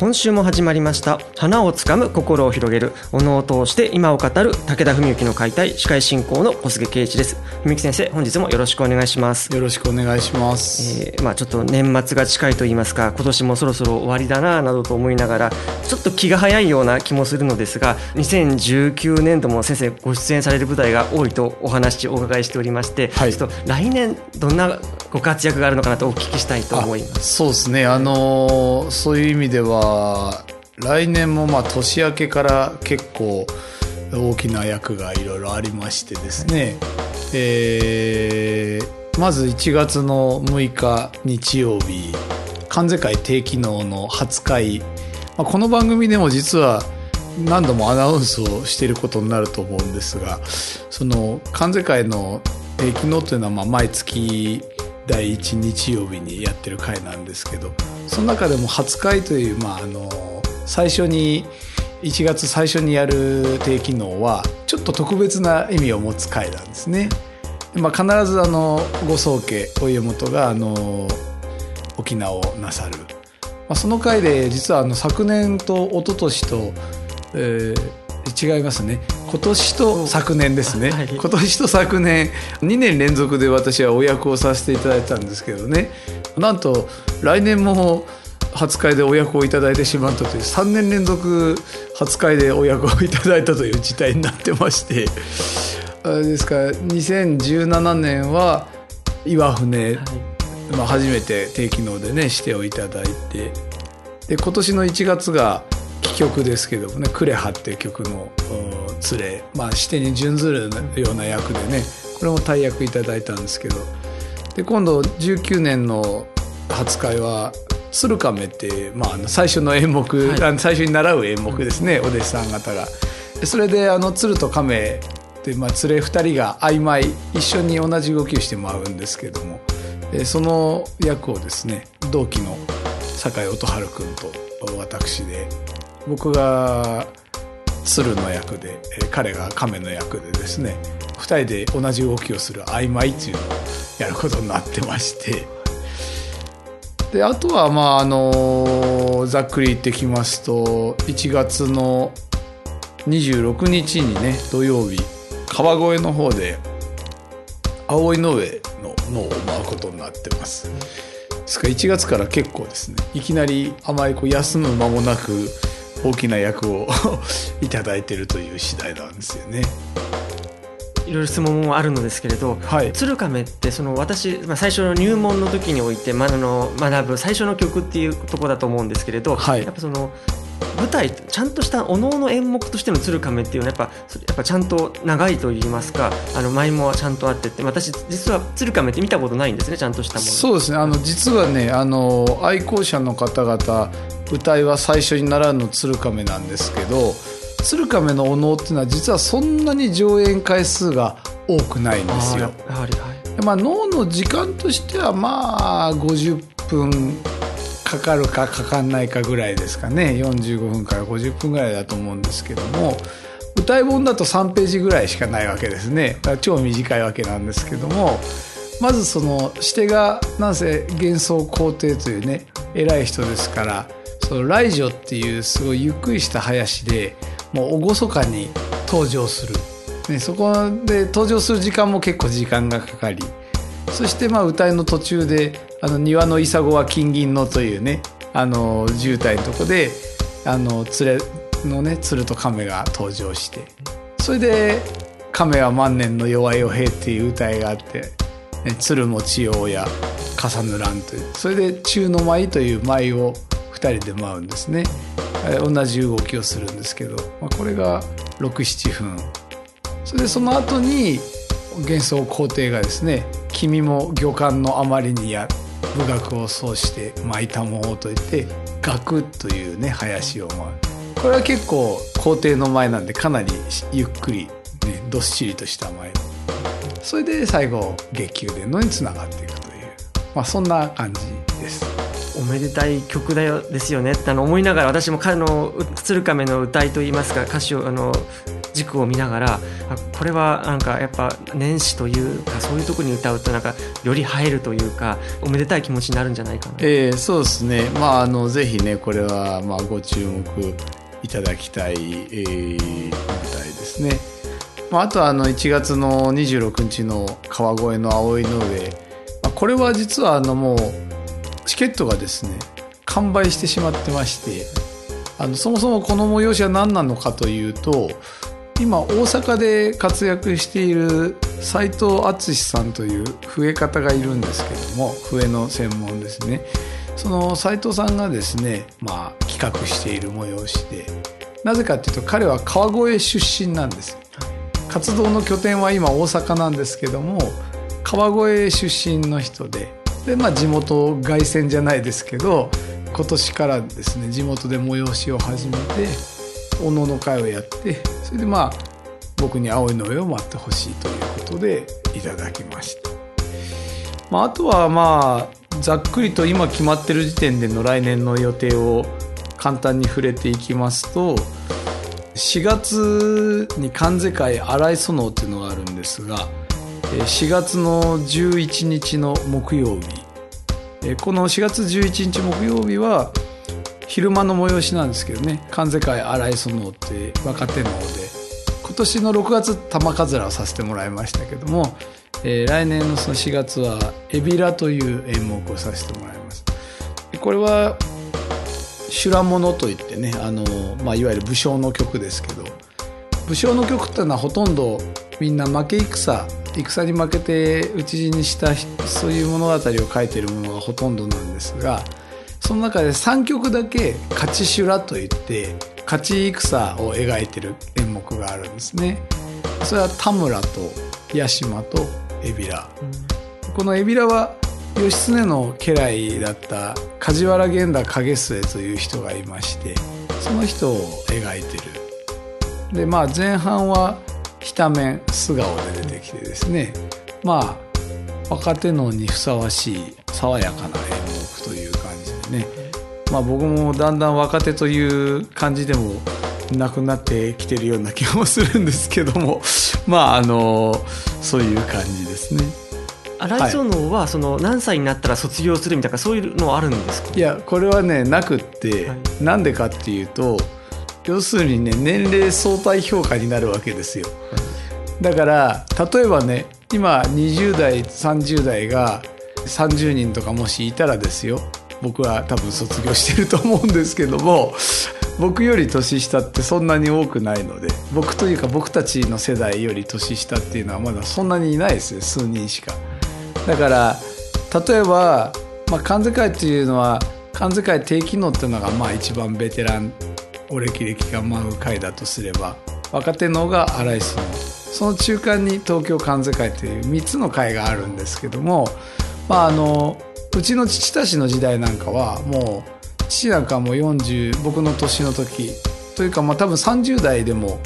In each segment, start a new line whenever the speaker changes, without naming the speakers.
今週も始まりました。花をつかむ心を広げる。おのを通して今を語る武田文幸の解体。司会進行の小菅圭一です。文幸先生本日もよろしくお願いします。
よろしくお願いします、
えーまあちょっと年末が近いと言いますか今年もそろそろ終わりだななどと思いながらちょっと気が早いような気もするのですが2019年度も先生ご出演される舞台が多いとお話お伺いしておりまして、
はい。
ちょっと来年どんなご活躍があるのかなとお聞きしたいと思います。
あそうですね。あのーそういう意味では来年もまあ年明けから結構大きな役がいろいろありましてですね、えーまず1月の6日日曜日関西会定期能の初回、まあ、この番組でも実は何度もアナウンスをしていることになると思うんですがその関西会の定期能というのはまあ毎月第1日曜日にやってる会なんですけどその中でも初回という、まあ、あの最初に1月最初にやる定期能はちょっと特別な意味を持つ会なんですね。まあ、必ずあのご宗家お家元があの沖縄をなさる、まあ、その回で実はあの昨年と一昨年と、えー違いますね今年と昨年ですね、
はい。
今年と昨年2年連続で私はお役をさせていただいたんですけどね。なんと来年も初回でお役をいただいてしまったという3年連続初回でお役をいただいたという事態になってまして。あれですから2017年は岩船、まあ、初めて定期能でねしてをいただいて。で今年の1月が戯曲ですけどもね「クレハ」っていう曲のお連れ、まあ、視点に準ずるような役でねこれも大役いただいたんですけどで今度19年の初回は「鶴亀」ってまあ、最初の演目、
はい
最初に習う演目ですね、お弟子さん方が。でそれであの鶴と亀で、まあ、連れ2人が曖昧一緒に同じ動きをして舞うんですけどもえーその役をですね同期の酒井音春君と私で僕が鶴の役で、彼が亀の役でですね2人で同じ動きをする曖昧っていうのをやることになってまして。であとはまああのざっくり言ってきますと1月の26日にね土曜日川越の方で葵の上の脳を舞うことになってます。ですから1月から結構ですねいきなりあまりこう休む間もなく大きな役を いただいてるという次第なんですよね。
いろいろ質問もあるのですけれど、
はい。
鶴亀ってその私、まあ、最初の入門の時において、まあ、あの学ぶ最初の曲っていうところだと思うんですけれど、
はい。
やっぱその舞台ちゃんとしたおのおの演目としての鶴亀っていうのはやっぱやっぱちゃんと長いと言いますかあの舞もちゃんとあってって私実は鶴亀って見たことないんですねちゃんとしたもの。
そうですね。あの実はねあの愛好者の方々歌いは最初に習うの鶴亀なんですけど鶴亀のお能っていうのは実はそんなに上演回数が多くないんですよ。
あはい。
でまあ、脳の時間としてはまあ50分かかるかかかんないかぐらいですかね。45分から50分ぐらいだと思うんですけども歌い本だと3ページぐらいしかないわけですね。超短いわけなんですけどもまずその指定がなんせ幻想皇帝というね偉い人ですからその来女っていうすごいゆっくりした林でもう厳かに登場する、ね、そこで登場する時間も結構時間がかかり。そしてまあ歌いの途中で「あの庭の潔は金銀の」というねあの渋滞のとこであの連れのね鶴と亀が登場して。それで「亀は万年の弱いお兵」っていう歌いがあって、ね、鶴も千代や重ぬらんという。それで中の舞という舞を2人で舞うんですね。同じ動きをするんですけど、まあ、これが67分。それでその後に幻想皇帝がですね「君も魚感のあまりにや武学を奏して舞いたもう」と言って「楽」というね林を舞うこれは結構皇帝の舞なんでかなりゆっくり、ね、どっしりとした舞それで最後月給でのにつながっていくという、まあ、そんな感じです。
おめでたい曲だよですよねってあの思いながら私も彼の鶴亀の歌いといいますか歌詞をあの軸を見ながらこれはなんかやっぱ年始というかそういうとこに歌うとなんかより映えるというかおめでたい気持ちになるんじゃないかな。
えー、そうですねまああのぜひねこれはまあご注目いただきたい、えー、舞台ですね。まあ、あとはあの1月の26日の川越の葵の上、まあ、これは実はあのもうチケットがですね完売してしまってましてあのそもそもこの催しは何なのかというと今大阪で活躍している斉藤敦さんという笛方がいるんですけども笛の専門ですね。その斉藤さんがですね、まあ、企画している催しでなぜかっていうと彼は川越出身なんです活動の拠点は今大阪なんですけども川越出身の人でで、まあ、地元凱旋じゃないですけど今年からですね地元で催しを始めておのの会をやってそれでまあ僕に青いの上を待ってほしいということでいただきました。まあ、あとはまあざっくりと今決まってる時点での来年の予定を簡単に触れていきますと4月に関世会荒井園っていうのがあるんですが4月の11日の木曜日。この4月11日木曜日は昼間の催しなんですけどね。関世界荒井園って若手能で。今年の6月玉かずらをさせてもらいましたけども、え、来年のその4月は「エビラ」という演目をさせてもらいます。これは修羅物といってねあの、まあ、いわゆる武将の曲ですけど。武将の曲っていうのはほとんどみんな負け戦戦に負けて討ち死にしたそういう物語を書いているものがほとんどなんですがその中で3曲だけ「勝ち修羅」といって勝ち戦を描いてる演目があるんですね。それは田村と八島と海老名、この海老名は義経の家来だった梶原源太景末という人がいましてその人を描いてるでまあ前半はた面素顔で出てきてですね。まあ若手のにふさわしい爽やかな演目という感じでね。まあ僕もだんだん若手という感じでもなくなってきてるような気もするんですけども。まああのそういう感じですね。
荒井園はその何歳になったら卒業するみたいなそういうのはあるんですか？
いやこれはねなくって、はい、なんでかっていうと要するにね年齢相対評価になるわけですよ。だから例えばね今20代30代が30人とかもしいたらですよ僕は多分卒業してると思うんですけども僕より年下ってそんなに多くないので僕というか僕たちの世代より年下っていうのはまだそんなにいないですよ数人しか。だから例えば、まあ、関西会っていうのは関西会低機能っていうのがまあ一番ベテランお歴々が舞う会だとすれば若手のが荒井相その中間に東京関西会という3つの会があるんですけども、まあ、あのうちの父たちの時代なんかはもう父なんかも40僕の年の時というかまあ多分30代でも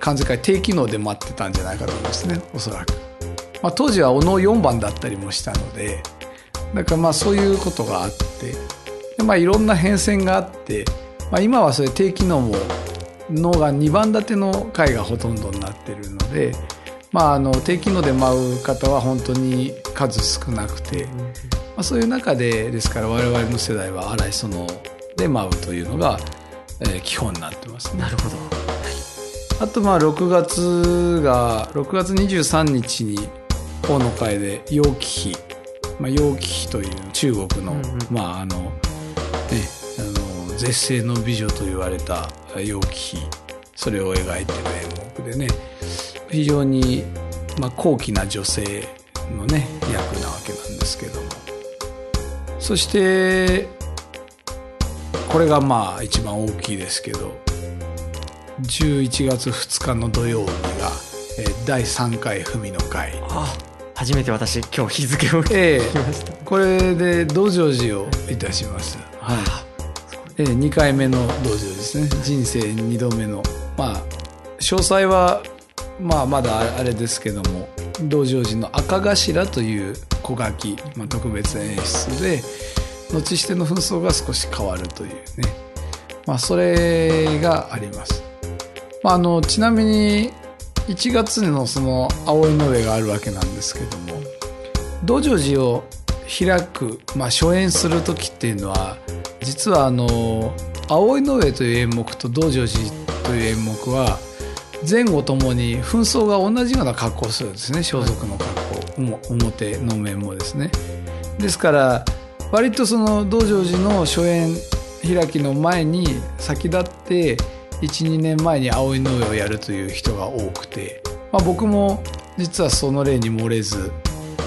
関西会低機能で待ってたんじゃないかと思いますねおそらく。まあ、当時はおの4番だったりもしたのでだからまあそういうことがあってで、まあ、いろんな変遷があって、まあ、今はそれ低機能ものが2番立ての回がほとんどになってるので、まあ、あの低機能で舞う方は本当に数少なくて、まあ、そういう中でですから我々の世代は荒井園で舞うというのが、えー、基本になってます
ね。なるほど、
あとまあ6月が6月23日に法の会で楊貴妃、まあ、楊貴妃という中国の、うんうん、まああのねあの絶世の美女と言われた楊貴妃。それを描いてる演目でね。非常に、まあ、高貴な女性のね役なわけなんですけども。そしてこれがまあ一番大きいですけど。11月2日の土曜日が、えー第3回文の会。
あ初めて私今日日付を聞
え。
きました、
えこれで道成寺をいたします。はいえ2回目の道成寺ですね。人生2度目の。まあ詳細はまあまだあれですけども道成寺の赤頭という小書き、まあ、特別演出で後しての紛争が少し変わるというね。まあそれがあります、まあ、あのちなみに1月のその葵の上があるわけなんですけども道成寺を開く、まあ、初演する時っていうのは実はあの「葵の上」という演目と「道成寺」という演目は前後ともに紛争が同じような格好をするんですね。装束の格好。表の面もですね。ですから割とその道成寺の初演開きの前に先立って12年前に葵の上をやるという人が多くて、まあ、僕も実はその例に漏れず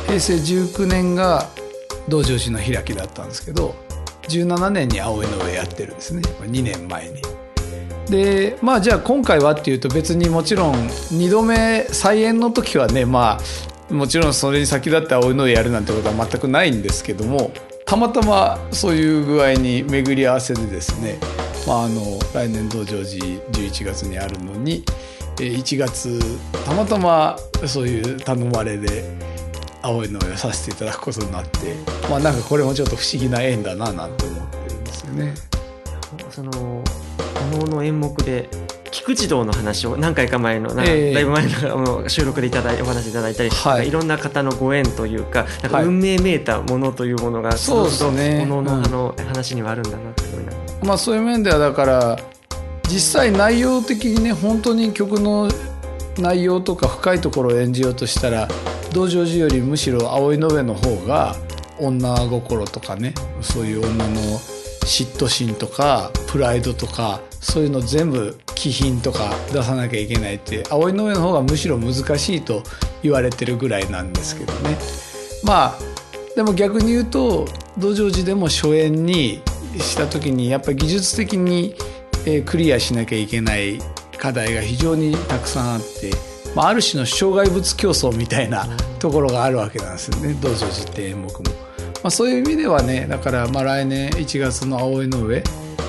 平成19年が道成寺の開きだったんですけど17年に葵の上やってるんですね2年前に。でまあじゃあ今回はっていうと別にもちろん2度目再演の時はねまあもちろんそれに先立って葵の上やるなんてことは全くないんですけどもたまたまそういう具合に巡り合わせでですね、まあ、あの来年道成寺11月にあるのに1月たまたまそういう頼まれで青いのをさせていただくことになってまあなんかこれもちょっと不思議な縁だななんて思ってるんですよね。
そのお能の演目で菊池堂の話を何回か前のなんか
ええ。
だいぶ前の収録でいただいお話いただいたり、
はい。
いろんな方のご縁というかなんか
はい。
運命めいたものというものが
そうですね。
お能の,、
うん
あの話にはあるんだなって思いながら。
まあそういう面ではだから実際内容的にね本当に曲の内容とか深いところを演じようとしたら道成寺よりむしろ葵の上の方が女心とかねそういう女の嫉妬心とかプライドとかそういうの全部気品とか出さなきゃいけないって葵の上の方がむしろ難しいと言われてるぐらいなんですけどね。まあでも逆に言うと道成寺でも初演にした時にやっぱり技術的に、クリアしなきゃいけない課題が非常にたくさんあって、まあ、ある種の障害物競争みたいなところがあるわけなんですよね道成寺って演目も。まあ、そういう意味ではねだからまあ来年1月の葵の上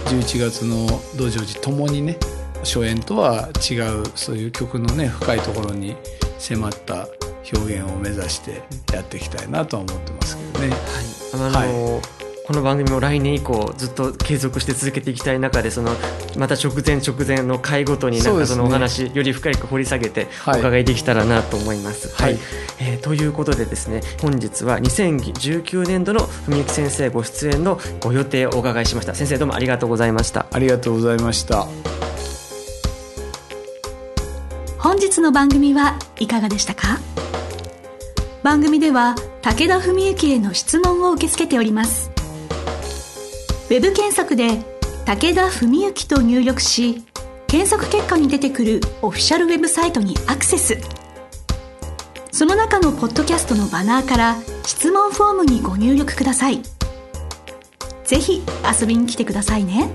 11月の道成寺ともにね初演とは違うそういう曲のね深いところに迫った表現を目指してやっていきたいなとは思ってますけどね。
はい、あの、この番組も来年以降ずっと継続して続けていきたい中でそのまた直前直前の回ごとになんか
そうですね。
そのお話、より深く掘り下げてお
はい。
伺いできたらなと思います。
はい。
えーということでですね本日は2019年度の文幸先生ご出演のご予定をお伺いしました。先生どうもありがとうございました。
ありがとうございました。
本日の番組はいかがでしたか？番組では武田文幸への質問を受け付けておりますウェブ検索で「武田文幸」と入力し検索結果に出てくるオフィシャルウェブサイトにアクセス。その中のポッドキャストのバナーから質問フォームにご入力ください。ぜひ遊びに来てくださいね。